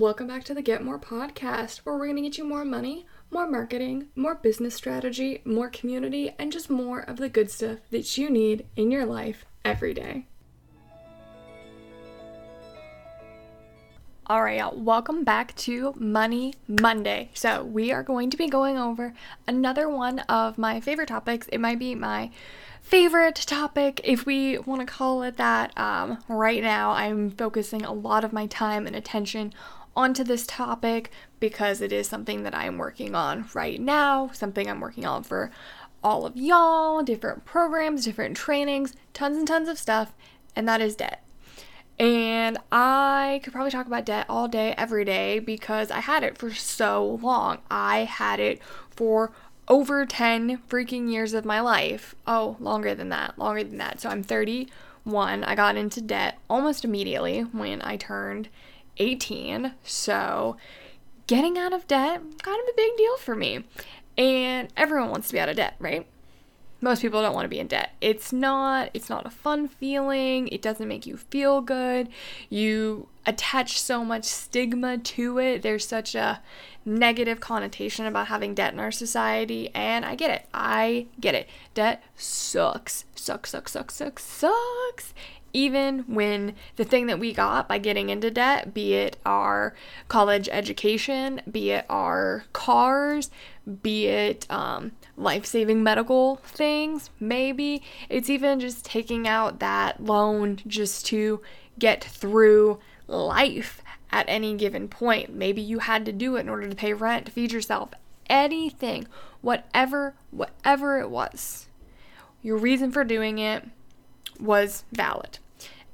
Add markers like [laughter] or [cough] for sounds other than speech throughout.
Welcome back to the Get More podcast, where we're going to get you more money, more marketing, more business strategy, more community, and just more of the good stuff that you need in your life every day. All right, y'all, welcome back to Money Monday. So, we are going to be going over another one of my favorite topics. It might be my favorite topic, if we want to call it that. Um, right now, I'm focusing a lot of my time and attention onto this topic because it is something that I'm working on right now, something I'm working on for all of y'all, different programs, different trainings, tons and tons of stuff, and that is debt. And I could probably talk about debt all day, every day, because I had it for so long. I had it for over 10 freaking years of my life. Oh, longer than that, longer than that. So I'm 31. I got into debt almost immediately when I turned 18. So getting out of debt, kind of a big deal for me. And everyone wants to be out of debt, right? most people don't want to be in debt. It's not it's not a fun feeling. It doesn't make you feel good. You attach so much stigma to it. There's such a negative connotation about having debt in our society and I get it. I get it. Debt sucks. Sucks, sucks, sucks, sucks, sucks even when the thing that we got by getting into debt, be it our college education, be it our cars, be it um, life saving medical things, maybe it's even just taking out that loan just to get through life at any given point. Maybe you had to do it in order to pay rent, to feed yourself, anything, whatever, whatever it was. Your reason for doing it was valid.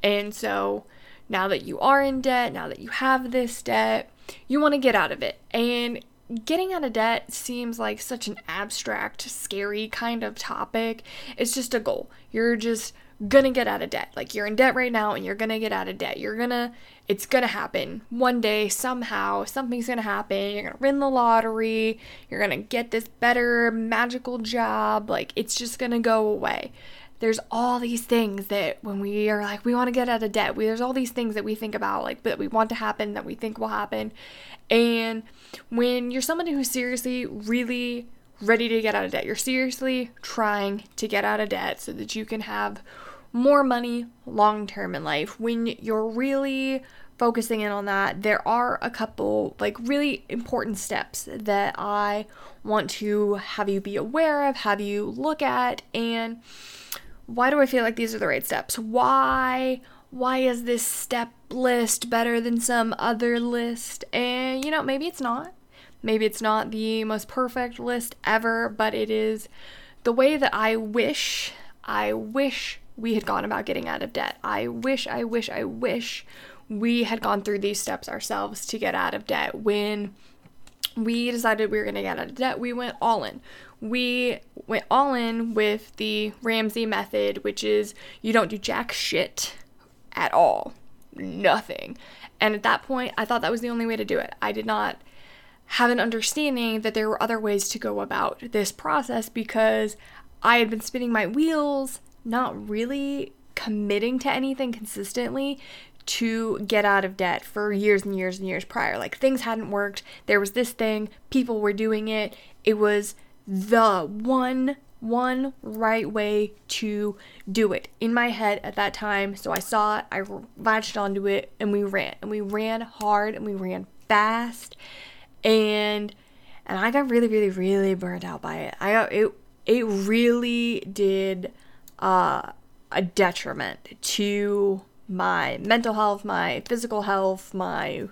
And so now that you are in debt, now that you have this debt, you want to get out of it. And getting out of debt seems like such an abstract, scary kind of topic. It's just a goal. You're just gonna get out of debt. Like you're in debt right now and you're gonna get out of debt. You're gonna, it's gonna happen. One day, somehow, something's gonna happen. You're gonna win the lottery. You're gonna get this better magical job. Like it's just gonna go away there's all these things that when we are like we want to get out of debt we, there's all these things that we think about like that we want to happen that we think will happen. And when you're somebody who's seriously really ready to get out of debt you're seriously trying to get out of debt so that you can have more money long term in life when you're really focusing in on that there are a couple like really important steps that i want to have you be aware of have you look at and why do I feel like these are the right steps? Why why is this step list better than some other list? And you know, maybe it's not. Maybe it's not the most perfect list ever, but it is the way that I wish I wish we had gone about getting out of debt. I wish, I wish, I wish we had gone through these steps ourselves to get out of debt. When we decided we were going to get out of debt, we went all in we went all in with the Ramsey method, which is you don't do jack shit at all. Nothing. And at that point, I thought that was the only way to do it. I did not have an understanding that there were other ways to go about this process because I had been spinning my wheels, not really committing to anything consistently to get out of debt for years and years and years prior. Like things hadn't worked. There was this thing, people were doing it. It was the one one right way to do it in my head at that time. So I saw it, I latched onto it, and we ran. And we ran hard and we ran fast. And and I got really, really, really burned out by it. I got it it really did uh, a detriment to my mental health, my physical health, my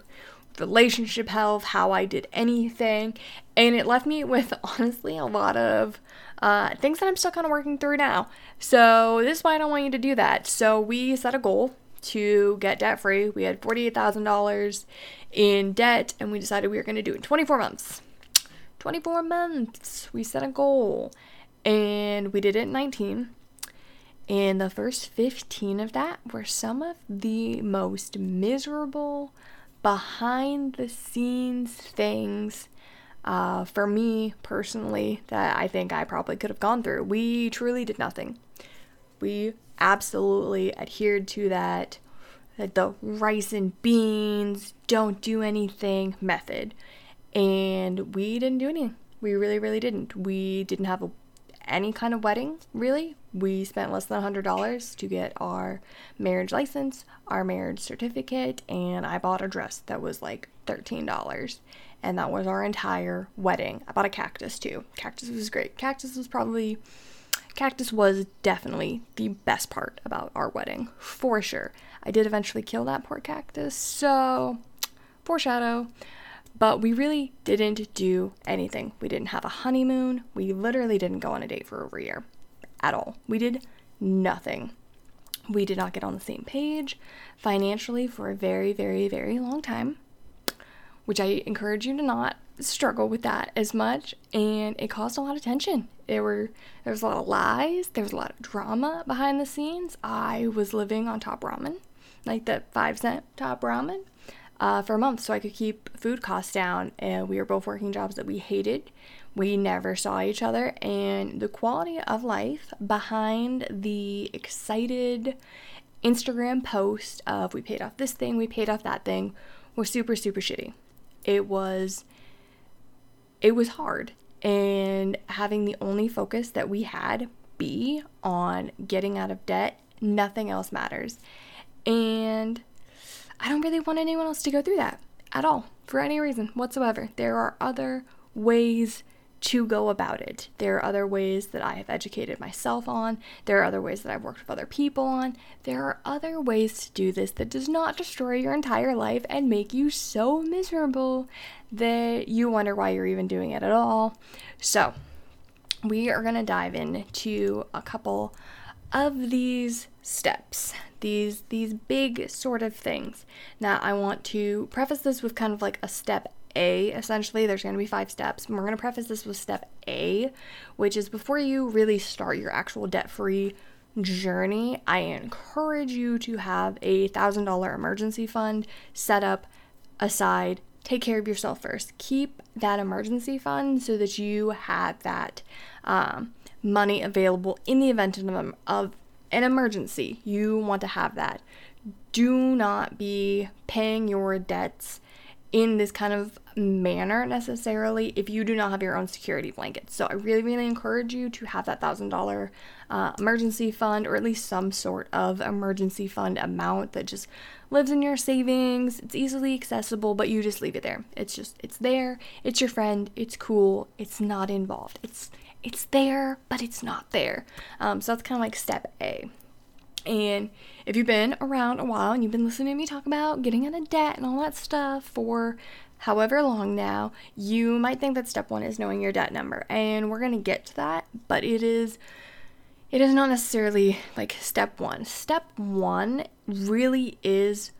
relationship health, how I did anything. And it left me with [laughs] honestly a lot of uh, things that I'm still kind of working through now. So, this is why I don't want you to do that. So, we set a goal to get debt free. We had $48,000 in debt, and we decided we were going to do it in 24 months. 24 months. We set a goal, and we did it in 19. And the first 15 of that were some of the most miserable, behind the scenes things uh, for me personally that I think I probably could have gone through. We truly did nothing. We absolutely adhered to that that the rice and beans, don't do anything method. And we didn't do anything. We really, really didn't. We didn't have a, any kind of wedding, really. We spent less than $100 to get our marriage license, our marriage certificate, and I bought a dress that was like $13. And that was our entire wedding. I bought a cactus too. Cactus was great. Cactus was probably Cactus was definitely the best part about our wedding, for sure. I did eventually kill that poor cactus, so foreshadow. But we really didn't do anything. We didn't have a honeymoon. We literally didn't go on a date for over a year at all. We did nothing. We did not get on the same page financially for a very, very, very long time, which I encourage you to not struggle with that as much. And it caused a lot of tension there were there was a lot of lies there was a lot of drama behind the scenes i was living on top ramen like the five cent top ramen uh, for a month so i could keep food costs down and we were both working jobs that we hated we never saw each other and the quality of life behind the excited instagram post of we paid off this thing we paid off that thing was super super shitty it was it was hard and having the only focus that we had be on getting out of debt, nothing else matters. And I don't really want anyone else to go through that at all for any reason whatsoever. There are other ways to go about it. There are other ways that I have educated myself on. There are other ways that I've worked with other people on. There are other ways to do this that does not destroy your entire life and make you so miserable that you wonder why you're even doing it at all. So, we are going to dive into a couple of these steps these these big sort of things. Now i want to preface this with kind of like a step a essentially. There's going to be five steps and we're going to preface this with step a which is before you really start your actual debt free journey i encourage you to have a thousand dollar emergency fund set up aside. Take care of yourself first. Keep that emergency fund so that you have that um, money available in the event of, of an emergency you want to have that do not be paying your debts in this kind of manner necessarily if you do not have your own security blanket. So I really, really encourage you to have that thousand dollar uh, emergency fund or at least some sort of emergency fund amount that just lives in your savings. It's easily accessible, but you just leave it there. It's just it's there. It's your friend. It's cool. It's not involved. It's it's there, but it's not there. Um, so that's kind of like step A. And if you've been around a while and you've been listening to me talk about getting out of debt and all that stuff for however long now, you might think that step one is knowing your debt number. And we're going to get to that, but it is. It is not necessarily like step one. Step one really is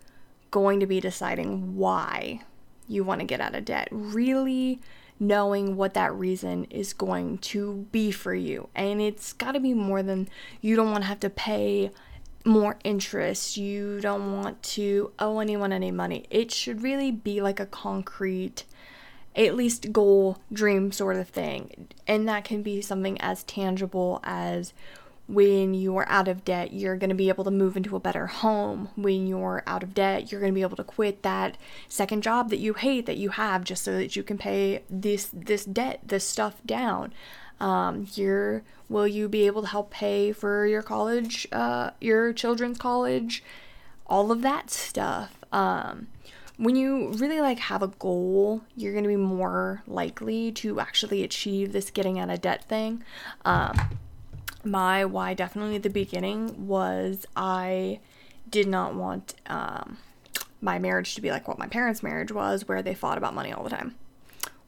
going to be deciding why you want to get out of debt. Really knowing what that reason is going to be for you. And it's got to be more than you don't want to have to pay more interest. You don't want to owe anyone any money. It should really be like a concrete, at least goal, dream sort of thing. And that can be something as tangible as when you are out of debt, you're going to be able to move into a better home. When you're out of debt, you're going to be able to quit that second job that you hate that you have just so that you can pay this this debt, this stuff down. Um, will you be able to help pay for your college, uh, your children's college, all of that stuff. Um, when you really like have a goal, you're going to be more likely to actually achieve this getting out of debt thing. Um, my why definitely at the beginning was I did not want um, my marriage to be like what my parents' marriage was, where they fought about money all the time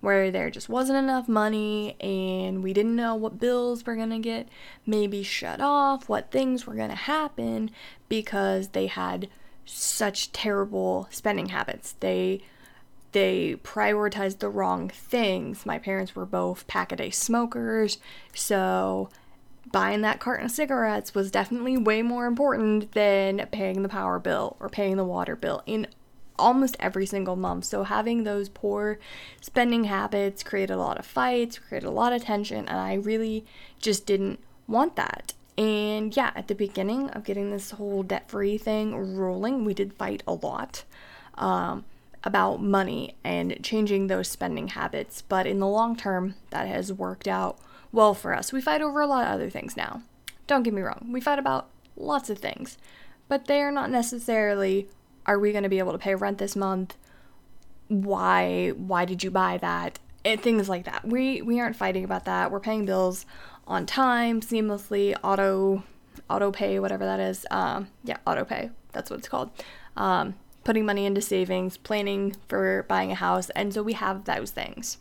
where there just wasn't enough money and we didn't know what bills were to get maybe shut off, what things were to happen because they had such terrible spending habits. They they prioritized the wrong things. My parents were both pack a day smokers, so buying that carton of cigarettes was definitely way more important than paying the power bill or paying the water bill in almost every single month. So having those poor spending habits created a lot of fights, created a lot of tension, and I really just didn't want that. And yeah, at the beginning of getting this whole debt free thing rolling, we did fight a lot um, about money and changing those spending habits. But in the long term, that has worked out well for us. We fight over a lot of other things now. Don't get me wrong, we fight about lots of things, but they're not necessarily are we going to be able to pay rent this month? Why why did you buy that? And things like that. We we aren't fighting about that. We're paying bills on time, seamlessly, auto auto pay, whatever that is. Um, yeah, auto pay. That's what it's called. Um, putting money into savings, planning for buying a house, and so we have those things.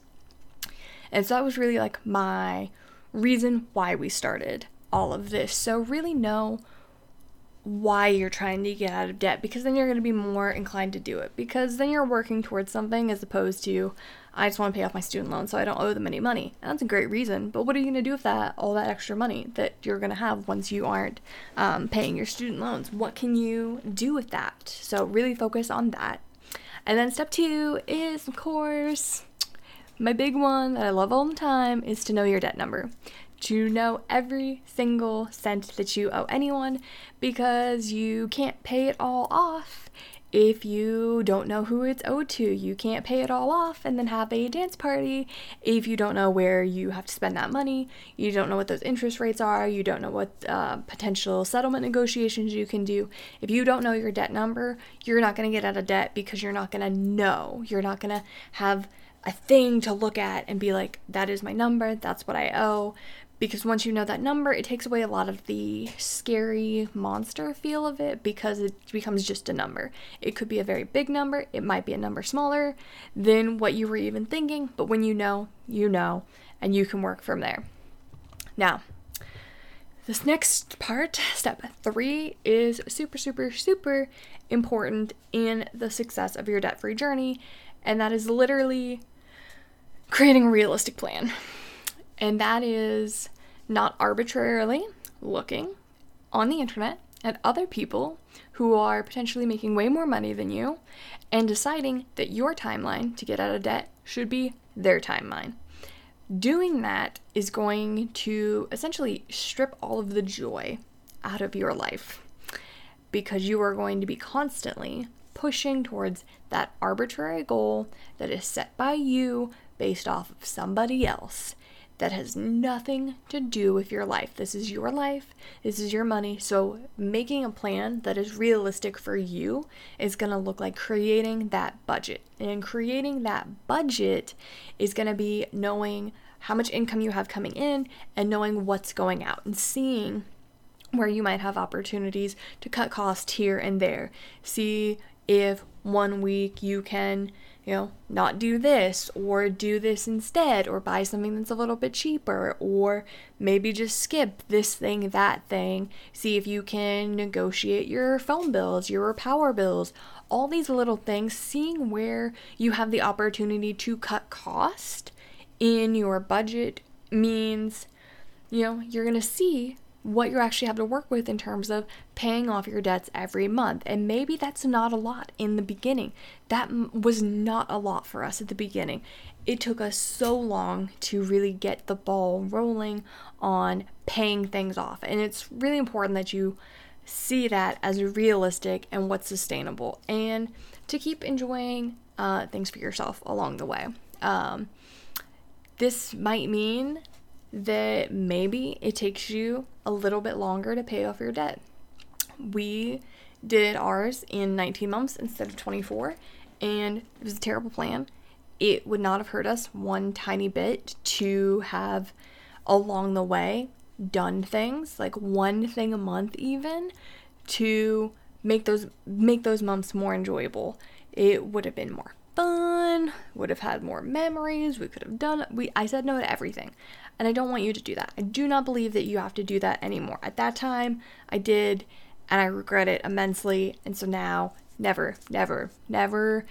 And so that was really like my reason why we started all of this. So, really know why you're trying to get out of debt because then you're going to be more inclined to do it because then you're working towards something as opposed to I just want to pay off my student loan so I don't owe them any money. And that's a great reason, but what are you going to do with that all that extra money that you're going to have once you aren't um, paying your student loans? What can you do with that? So really focus on that. And then step two is of course my big one that I love all the time is to know your debt number to know every single cent that you owe anyone because you can't pay it all off if you don't know who it's owed to. You can't pay it all off and then have a dance party if you don't know where you have to spend that money. You don't know what those interest rates are. You don't know what uh, potential settlement negotiations you can do. If you don't know your debt number, you're not going to get out of debt because you're not going to know. You're not going to have a thing to look at and be like, that is my number, that's what I owe because once you know that number, it takes away a lot of the scary monster feel of it because it becomes just a number. It could be a very big number, it might be a number smaller than what you were even thinking, but when you know, you know, and you can work from there. Now, this next part, step three, is super, super, super important in the success of your debt free journey, and that is literally creating a realistic plan. And that is not arbitrarily looking on the internet at other people who are potentially making way more money than you and deciding that your timeline to get out of debt should be their timeline. Doing that is going to essentially strip all of the joy out of your life because you are going to be constantly pushing towards that arbitrary goal that is set by you based off of somebody else that has nothing to do with your life. This is your life, this is your money. So, making a plan that is realistic for you is going to look like creating that budget. And creating that budget is going to be knowing how much income you have coming in and knowing what's going out and seeing where you might have opportunities to cut costs here and there. See if one week you can you know, not do this or do this instead or buy something that's a little bit cheaper or maybe just skip this thing, that thing. See if you can negotiate your phone bills, your power bills, all these little things, seeing where you have the opportunity to cut cost in your budget means, you know, you're going to see what you actually have to work with in terms of paying off your debts every month. And maybe that's not a lot in the beginning. That was not a lot for us at the beginning. It took us so long to really get the ball rolling on paying things off. And it's really important that you see that as realistic and what's sustainable and to keep enjoying uh, things for yourself along the way. Um, this might mean that maybe it takes you a little bit longer to pay off your debt. We did ours in 19 months instead of 24, and it was a terrible plan. It would not have hurt us one tiny bit to have along the way done things like one thing a month even to make those make those months more enjoyable. It would have been more fun, would have had more memories, we could have done we I said no to everything. And I don't want you to do that. I do not believe that you have to do that anymore. At that time, I did, and I regret it immensely. And so now, never, never, never.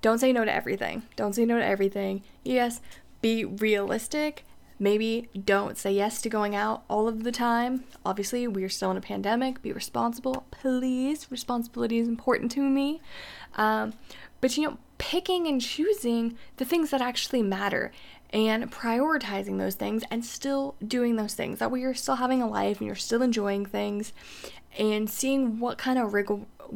Don't say no to everything. Don't say no to everything. Yes, be realistic. Maybe don't say yes to going out all of the time. Obviously, we are still in a pandemic. Be responsible. Please. Responsibility is important to me. Um, but you know, picking and choosing the things that actually matter and prioritizing those things and still doing those things. That way, you're still having a life and you're still enjoying things and seeing what kind of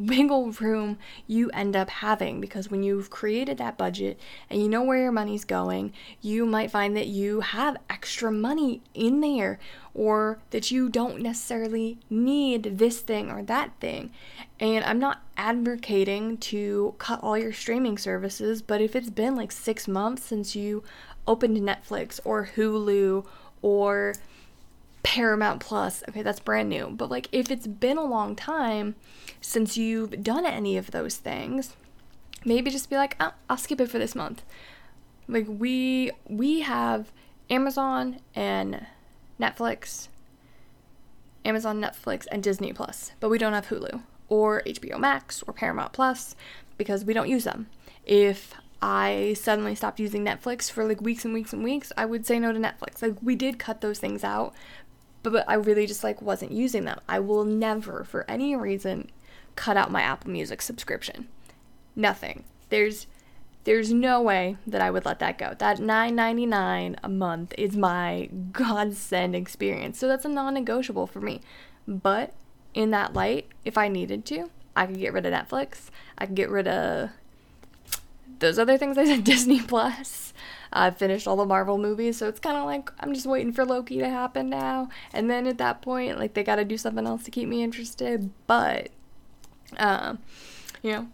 wiggle room you end up having. Because when you've created that budget and you know where your money's going, you might find that you have extra money in there or that you don't necessarily need this thing or that thing. And I'm not advocating to cut all your streaming services, but if it's been like six months since you opened Netflix or Hulu or Paramount Plus, okay, that's brand new. But like if it's been a long time since you've done any of those things, maybe just be like, oh, I'll skip it for this month. Like we we have Amazon and Netflix, Amazon, Netflix, and Disney Plus, but we don't have Hulu or HBO Max or Paramount Plus because we don't use them. If I suddenly stopped using Netflix for like weeks and weeks and weeks, I would say no to Netflix. Like we did cut those things out, but, but I really just like wasn't using them. I will never for any reason cut out my Apple Music subscription. Nothing. There's there's no way that I would let that go. That $9.99 a month is my godsend experience. So that's a non-negotiable for me. But in that light, if I needed to, I could get rid of Netflix. I could get rid of those other things I said, [laughs] Disney Plus. I've finished all the Marvel movies, so it's kind of like I'm just waiting for Loki to happen now. And then at that point, like they got to do something else to keep me interested. But, um, you know,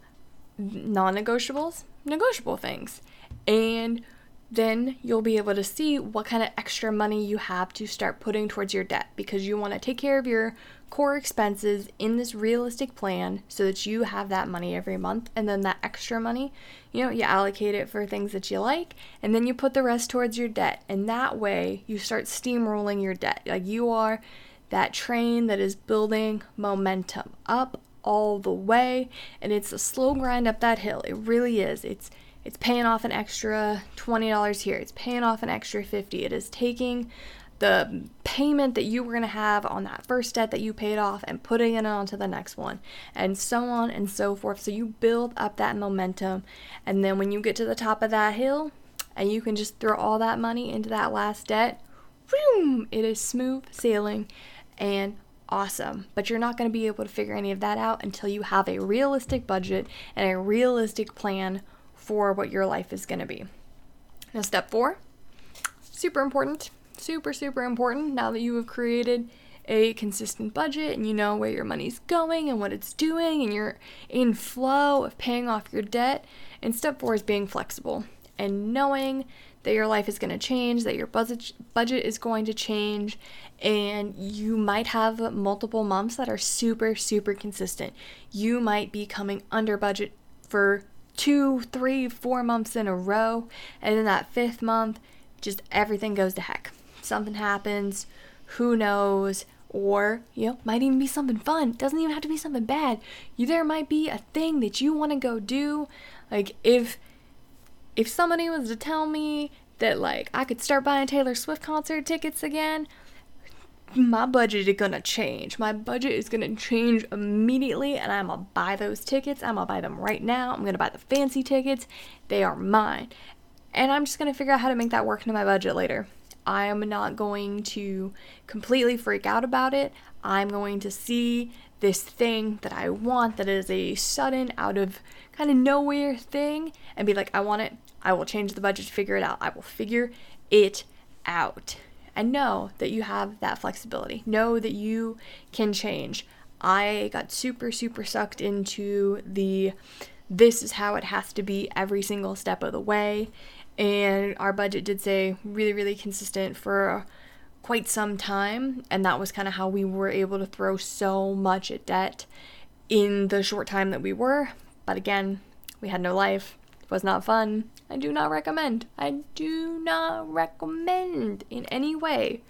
non-negotiables, negotiable things, and then you'll be able to see what kind of extra money you have to start putting towards your debt because you want to take care of your core expenses in this realistic plan so that you have that money every month and then that extra money you know you allocate it for things that you like and then you put the rest towards your debt. And that way you start steamrolling your debt. Like you are that train that is building momentum up all the way and it's a slow grind up that hill. It really is. It's it's paying off an extra $20 here. It's paying off an extra 50 it is taking the payment that you were going to have on that first debt that you paid off and putting it onto the next one, and so on and so forth. So you build up that momentum, and then when you get to the top of that hill and you can just throw all that money into that last debt, boom, it is smooth sailing and awesome. But you're not going to be able to figure any of that out until you have a realistic budget and a realistic plan for what your life is going to be. Now, step four, super important super, super important now that you have created a consistent budget and you know where your money's going and what it's doing and you're in flow of paying off your debt. And step four is being flexible and knowing that your life is going to change, that your budget budget is going to change, and you might have multiple months that are super super consistent. You might be coming under budget for two, three, four months in a row, and then that fifth month, just everything goes to heck something happens, who knows, or you know, might even be something fun. Doesn't even have to be something bad. You there might be a thing that you want to go do. Like if if somebody was to tell me that like I could start buying Taylor Swift concert tickets again, my budget is gonna change. My budget is gonna change immediately, and I'm gonna buy those tickets. I'm gonna buy them right now. I'm gonna buy the fancy tickets. They are mine. And I'm just gonna figure out how to make that work into my budget later. I am not going to completely freak out about it. I'm going to see this thing that I want that is a sudden, out of kind of nowhere thing and be like, I want it. I will change the budget to figure it out. I will figure it out. And know that you have that flexibility. Know that you can change. I got super, super sucked into the this is how it has to be every single step of the way and our budget did stay really, really consistent for quite some time, and that was kind of how we were able to throw so much at debt in the short time that we were. But again, we had no life. It was not fun. I do not recommend. I do not recommend in any way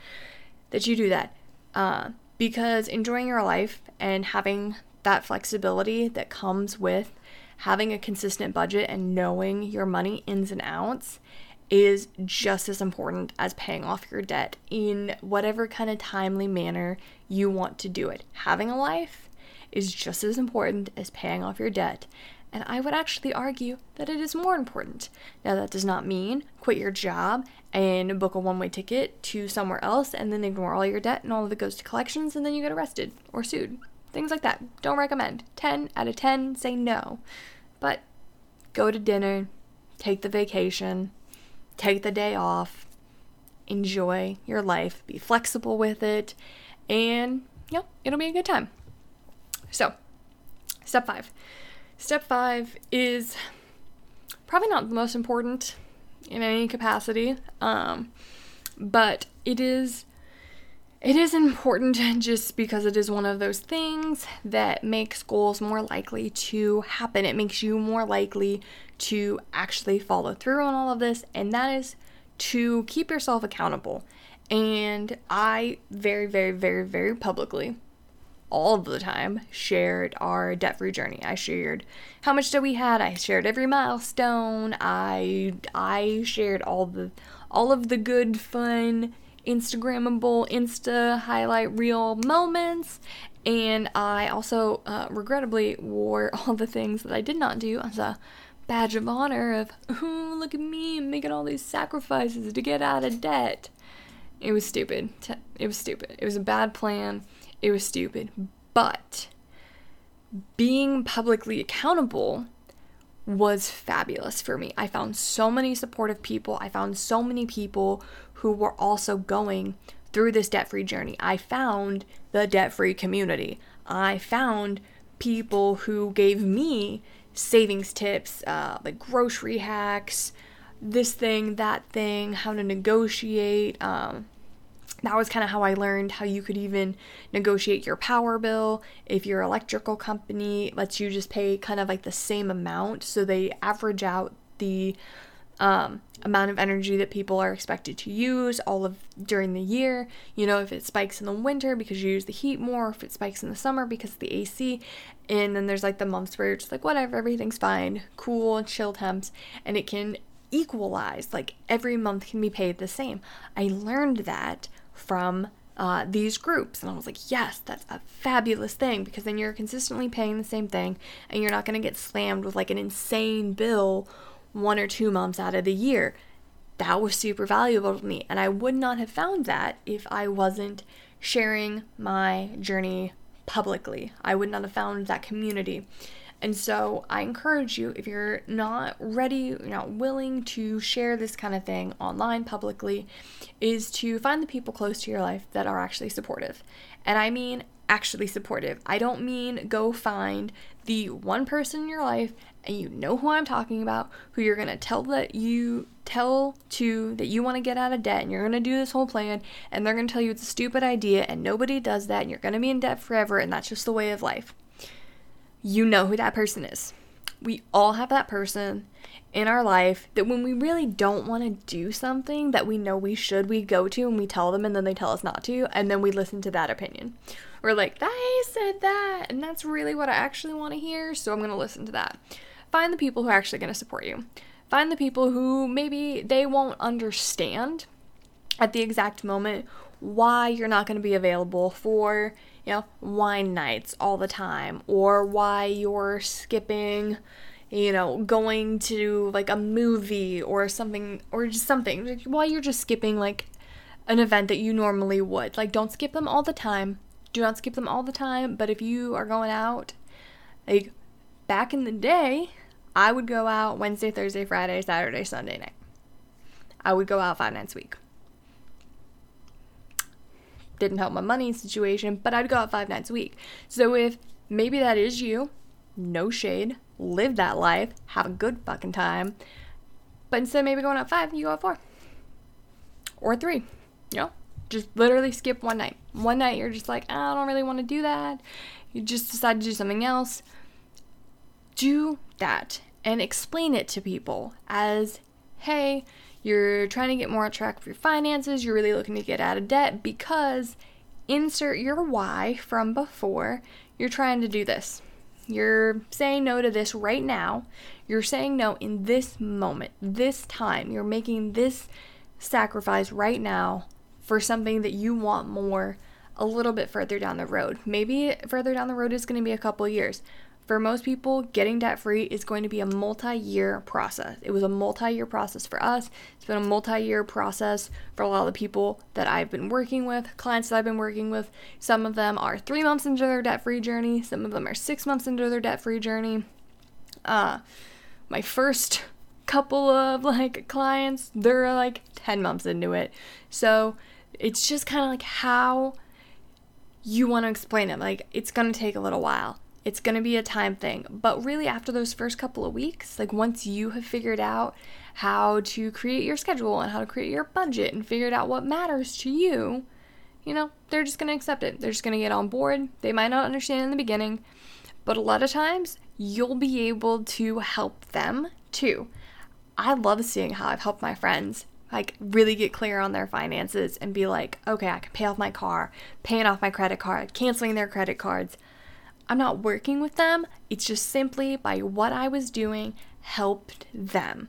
that you do that. Uh, because enjoying your life and having that flexibility that comes with having a consistent budget and knowing your money ins and outs is just as important as paying off your debt in whatever kind of timely manner you want to do it. Having a life is just as important as paying off your debt. And I would actually argue that it is more important. Now, that does not mean quit your job and book a one way ticket to somewhere else and then ignore all your debt and all of it goes to collections and then you get arrested or sued. Things like that. Don't recommend. 10 out of 10 say no. But go to dinner, take the vacation, take the day off, enjoy your life, be flexible with it, and yeah, it'll be a good time. So, step five. Step five is probably not the most important in any capacity, um, but it is it is important [laughs] just because it is one of those things that makes goals more likely to happen. It makes you more likely to actually follow through on all of this, and that is to keep yourself accountable. And I very, very, very, very publicly, all the time, shared our debt free journey. I shared how much debt we had. I shared every milestone. I I shared all the all of the good, fun, Instagrammable, Insta highlight reel moments. And I also, uh, regrettably, wore [laughs] all the things that I did not do as a badge of honor of, oh, look at me making all these sacrifices to get out of debt. It was stupid. It was stupid. It was a bad plan. It was stupid. But being publicly accountable was fabulous for me. I found so many supportive people. I found so many people who were also going through this debt free journey. I found the debt free community. I found people who gave me savings tips, uh, like grocery hacks, this thing, that thing, how to negotiate. Um, that was kind of how I learned how you could even negotiate your power bill. If your electrical company lets you just pay kind of like the same amount, so they average out the um, amount of energy that people are expected to use all of during the year. You know, if it spikes in the winter because you use the heat more, if it spikes in the summer because of the AC, and then there's like the months where you're just like, whatever, everything's fine, cool, chill temps, and it can equalize. Like every month can be paid the same. I learned that from uh, these groups. And I was like, yes, that's a fabulous thing because then you're consistently paying the same thing and you're not going to get slammed with like an insane bill one or two months out of the year. That was super valuable to me. And I would not have found that if I wasn't sharing my journey publicly. I would not have found that community. And so I encourage you, if you're not ready, you're not willing to share this kind of thing online publicly, is to find the people close to your life that are actually supportive. And I mean actually supportive. I don't mean go find the one person in your life and you know who I'm talking about, who you're going to tell that you tell to that you want to get out of debt and you're going to do this whole plan and they're going to tell you it's a stupid idea and nobody does that and you're going to be in debt forever and that's just the way of life. You know who that person is. We all have that person in our life that when we really don't want to do something that we know we should, we go to and we tell them and then they tell us not to and then we listen to that opinion. We're like, they said that and that's really what I actually want to hear, so I'm going to listen to that. Find the people who are actually going to support you. Find the people who maybe they won't understand at the exact moment why you're not going to be available for, you know, wine nights all the time or why you're skipping, you know, going to like a movie or something or just something. Why you're just skipping like an event that you normally would. Like don't skip them all the time. Do not skip them all the time, but if you are going out like back in the day, I would go out Wednesday, Thursday, Friday, Saturday, Sunday night. I would go out five nights a week. Didn't help my money situation, but I'd go out five nights a week. So if maybe that is you, no shade, live that life, have a good fucking time. But instead maybe going out five, you go out four. Or three. You know? Just literally skip one night. One night you're just like, ah, I don't really want to do that. You just decide to do something else do that and explain it to people as hey, you're trying to get more on track with your finances, you're really looking to get out of debt because insert your why from before, you're trying to do this. You're saying no to this right now. You're saying no in this moment, this time. You're making this sacrifice right now for something that you want more a little bit further down the road. Maybe further down the road is going to be a couple years. For most people, getting debt free is going to be a multi year process. It was a multi year process for us. It's been a multi year process for a lot of the people that I've been working with, clients that I've been working with. Some of them are three months into their debt free journey, some of them are six months into their debt free journey. Uh, my first couple of like clients, they're like 10 months into it. So it's just kind of like how you want to explain it. Like, it's going to take a little while. It's going to be a time thing. But really, after those first couple of weeks, like once you have figured out how to create your schedule and how to create your budget and figured out what matters to you, you know, they're just going to accept it. They're just going to get on board. They might not understand in the beginning, but a lot of times you'll be able to help them too. I love seeing how I've helped my friends like really get clear on their finances and be like, okay, I can pay off my car, paying off my credit card, canceling their credit cards. I'm not working with them. It's just simply by what I was doing helped them.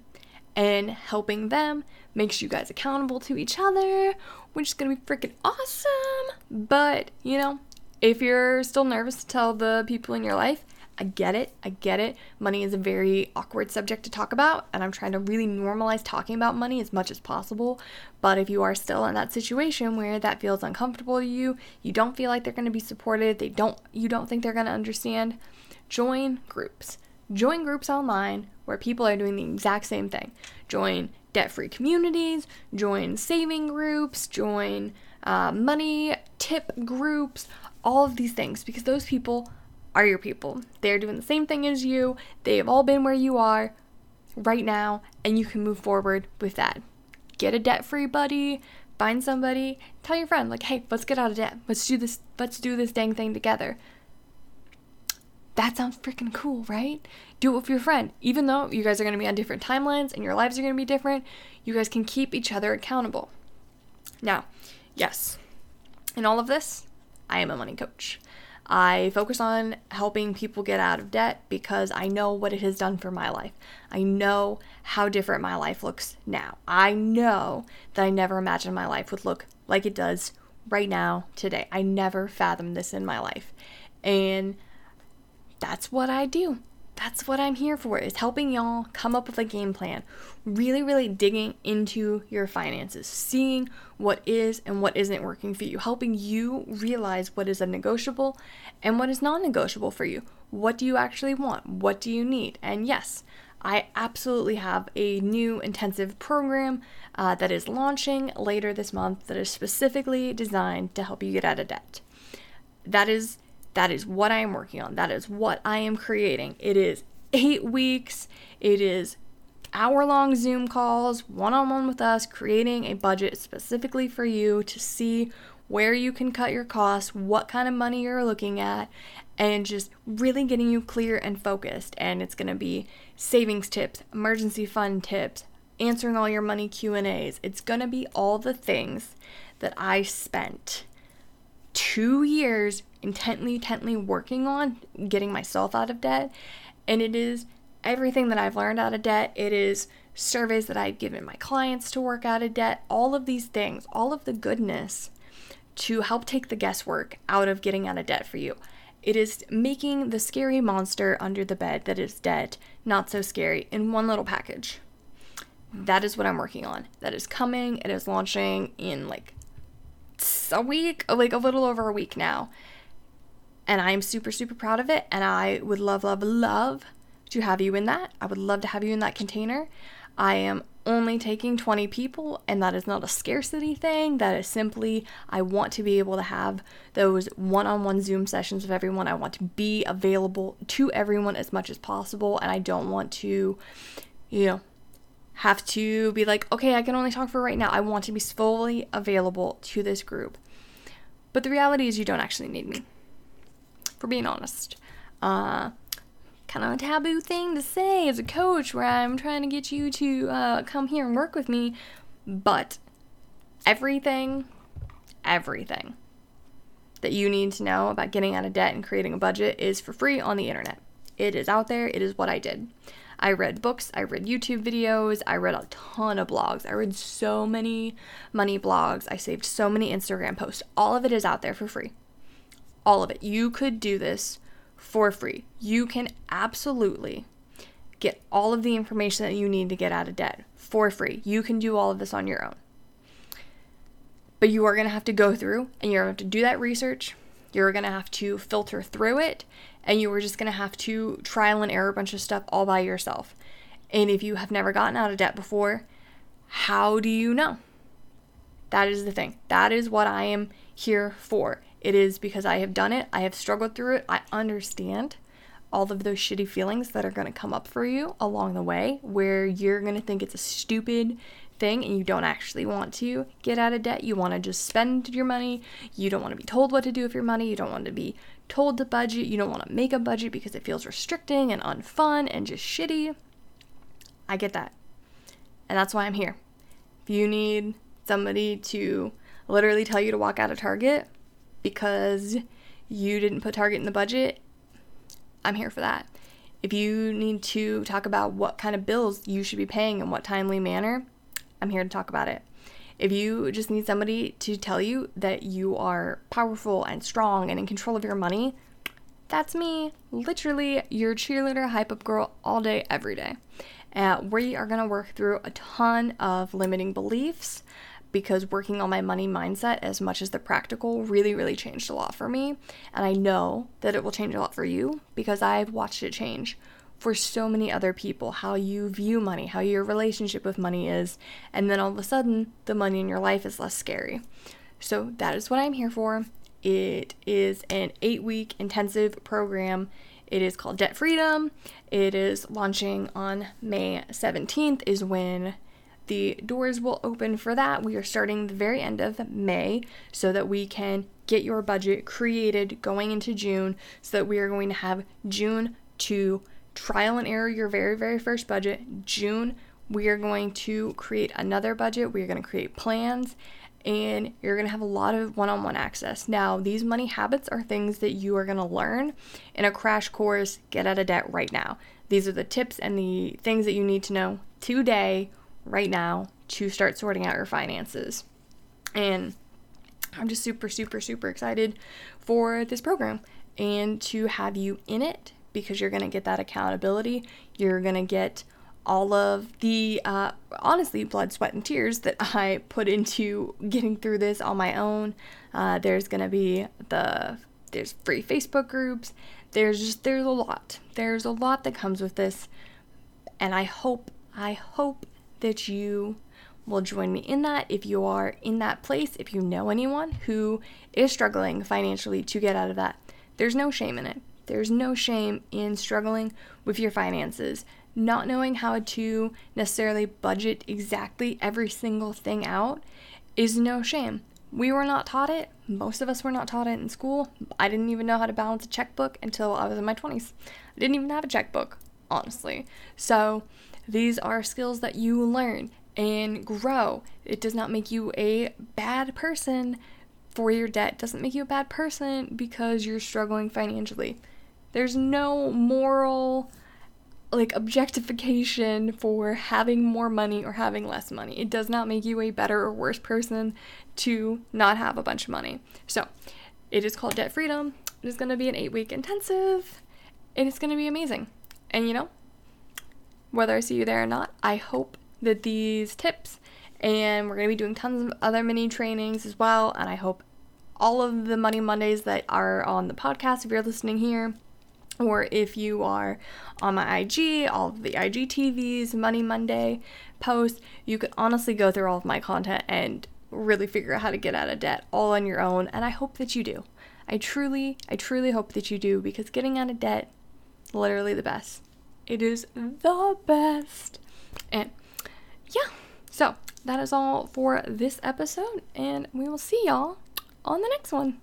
And helping them makes you guys accountable to each other, which is gonna be freaking awesome. But, you know, if you're still nervous to tell the people in your life, I get it. I get it. Money is a very awkward subject to talk about, and I'm trying to really normalize talking about money as much as possible. But if you are still in that situation where that feels uncomfortable to you, you don't feel like they're going to be supported, they don't you don't think they're going to understand, join groups. Join groups online where people are doing the exact same thing. Join debt-free communities, join saving groups, join uh, money tip groups, all of these things because those people are your people. They're doing the same thing as you, they have all been where you are right now, and you can move forward with that. Get a debt free buddy, find somebody, tell your friend, like, hey, let's get out of debt. Let's do this, let's do this dang thing together. That sounds freaking cool, right? Do it with your friend. Even though you guys are to be on different timelines and your lives are to be different, you guys can keep each other accountable. Now, yes, in all of this, I am a money coach. I focus on helping people get out of debt because I know what it has done for my life. I know how different my life looks now. I know that I never imagined my life would look like it does right now, today. I never fathomed this in my life. And that's what I do that's what I'm here for is helping y'all come up with a game plan. Really, really digging into your finances, seeing what is and what isn't working for you, helping you realize what is a negotiable and what is non negotiable for you. What do you actually want? What do you need? And yes, I absolutely have a new intensive program uh, that is launching later this month that is specifically designed to help you get out of debt. That is that is what I am working on. That is what I am creating. It is eight weeks. It is hour long Zoom calls, one on one with us, creating a budget specifically for you to see where you can cut your costs, what kind of money you're looking at, and just really getting you clear and focused. And it's going to be savings tips, emergency fund tips, answering all your money Q&As. It's going to be all the things that I spent 2 years intently, intently working on getting myself out of debt. And it is everything that I've learned out of debt. It is surveys that I've given my clients to work out of debt. All of these things, all of the goodness to help take the guesswork out of getting out of debt for you. It is making the scary monster under the bed that is debt not so scary in one little package. That is what I'm working on. That is coming. It is launching in like a week, like a little over a week now and I am super, super proud of it. And I would love, love, love to have you in that. I would love to have you in that container. I am only taking 20 people, and that is not a scarcity thing. That is simply, I want to be able to have those one on one Zoom sessions with everyone. I want to be available to everyone as much as possible, and I don't want to, you know, have to be like, okay, I can only talk for right now. I want to be fully available to this group. But the reality is, you don't actually need me for being honest. Uh, kind of a taboo thing to say as a coach where I'm trying to get you to uh, come here and work with me, but everything, everything that you need to know about getting out of debt and creating a budget is for free on the internet. It is out there, it is what I did. I read books, I read YouTube videos, I read a ton of blogs. I read so many money blogs, I saved so many Instagram posts. All of it is out there for free. All of it. You could do this for free. You can absolutely get all of the information that you need to get out of debt for free. You can do all of this on your own. But you are going to have to go through and you're going to have to do that research. You're going to have to filter through it and you were just going to have to trial and error a bunch of stuff all by yourself. And if you have never gotten out of debt before, how do you know? That is the thing. That is what I am here for. It is because I have done it, I have struggled through it, I understand all of those shitty feelings that are going to come up for you along the way where you're going to think it's a stupid thing and you don't actually want to get out of debt. You want to just spend your money. You don't want to be told what to do with your money. You don't want to be told to budget. You don't want to make a budget because it feels restricting and unfun and just shitty. I get that. And that's why I'm here. If you need somebody to literally tell you to walk out of Target because you didn't put Target in the budget, I'm here for that. If you need to talk about what kind of bills you should be paying in what timely manner, I'm here to talk about it. If you just need somebody to tell you that you are powerful and strong and in control of your money, that's me. Literally, your cheerleader, hype up girl all day, every day. Uh, we are going to work through a ton of limiting beliefs because working on my money mindset as much as the practical really, really changed a lot for me. And I know that it will change a lot for you because I've watched it change for so many other people how you view money, how your relationship with money is, and then all of a sudden the money in your life is less scary. So that is what I'm here for. It is an eight week intensive program. It is called Debt Freedom. It is launching on May 17th, is when the doors will open for that. We are starting the very end of May so that we can get your budget created going into June so that we are going to have June to trial and error your very, very first budget. June, we are going to create another budget. We are going to create plans and you're going to have a lot of one on one access. Now, these money habits are things that you are going to learn in a crash course, Get Out of Debt right now. These are the tips and the things that you need to know today, right now, to start sorting out your finances. And I'm just super, super, super excited for this program and to have you in it because you're going to get that accountability. You're going to get all of the, uh, honestly, blood, sweat, and tears that [laughs] I put into getting through this on my own. Uh, there's going to be the, there's free Facebook groups. There's just, there's a lot. There's a lot that comes with this. And I hope, I hope that you will join me in that if you are in that place, if you know anyone who is struggling financially to get out of that. There's no shame in it. There's no shame in struggling with your finances. Not knowing how to necessarily budget exactly every single thing out is no shame. We were not taught it. Most of us were not taught it in school. I didn't even know how to balance a checkbook until I was in my 20s. I didn't even have a checkbook, honestly. So, these are skills that you learn and grow. It does not make you a bad person for your debt. It doesn't make you a bad person because you're struggling financially. There's no moral like objectification for having more money or having less money. It does not make you a better or worse person to not have a bunch of money. So, it is called Debt Freedom. It is going to be an 8-week intensive and it's going to be amazing. And you know, whether I see you there or not, I hope that these tips and we're going to be doing tons of other mini trainings as well and I hope all of the Money Mondays that are on the podcast if you're listening here or if you are on my IG, all of the IGTVs, Money Monday posts, you could honestly go through all of my content and really figure out how to get out of debt all on your own. And I hope that you do. I truly, I truly hope that you do because getting out of debt, literally the best. It is the best. And yeah, so that is all for this episode, and we will see y'all on the next one.